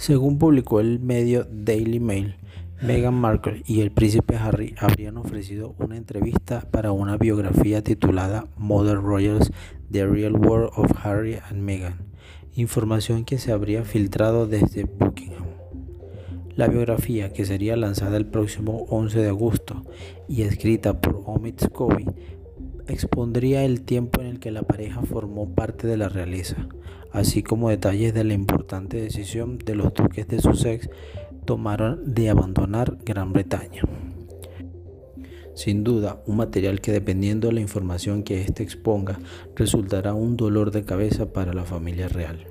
Según publicó el medio Daily Mail, Meghan Markle y el príncipe Harry habrían ofrecido una entrevista para una biografía titulada Mother Royals: The Real World of Harry and Meghan, información que se habría filtrado desde Buckingham. La biografía, que sería lanzada el próximo 11 de agosto y escrita por Omid Scobie, expondría el tiempo en el que la pareja formó parte de la realeza, así como detalles de la importante decisión de los duques de Sussex tomaron de abandonar Gran Bretaña. Sin duda, un material que dependiendo de la información que éste exponga, resultará un dolor de cabeza para la familia real.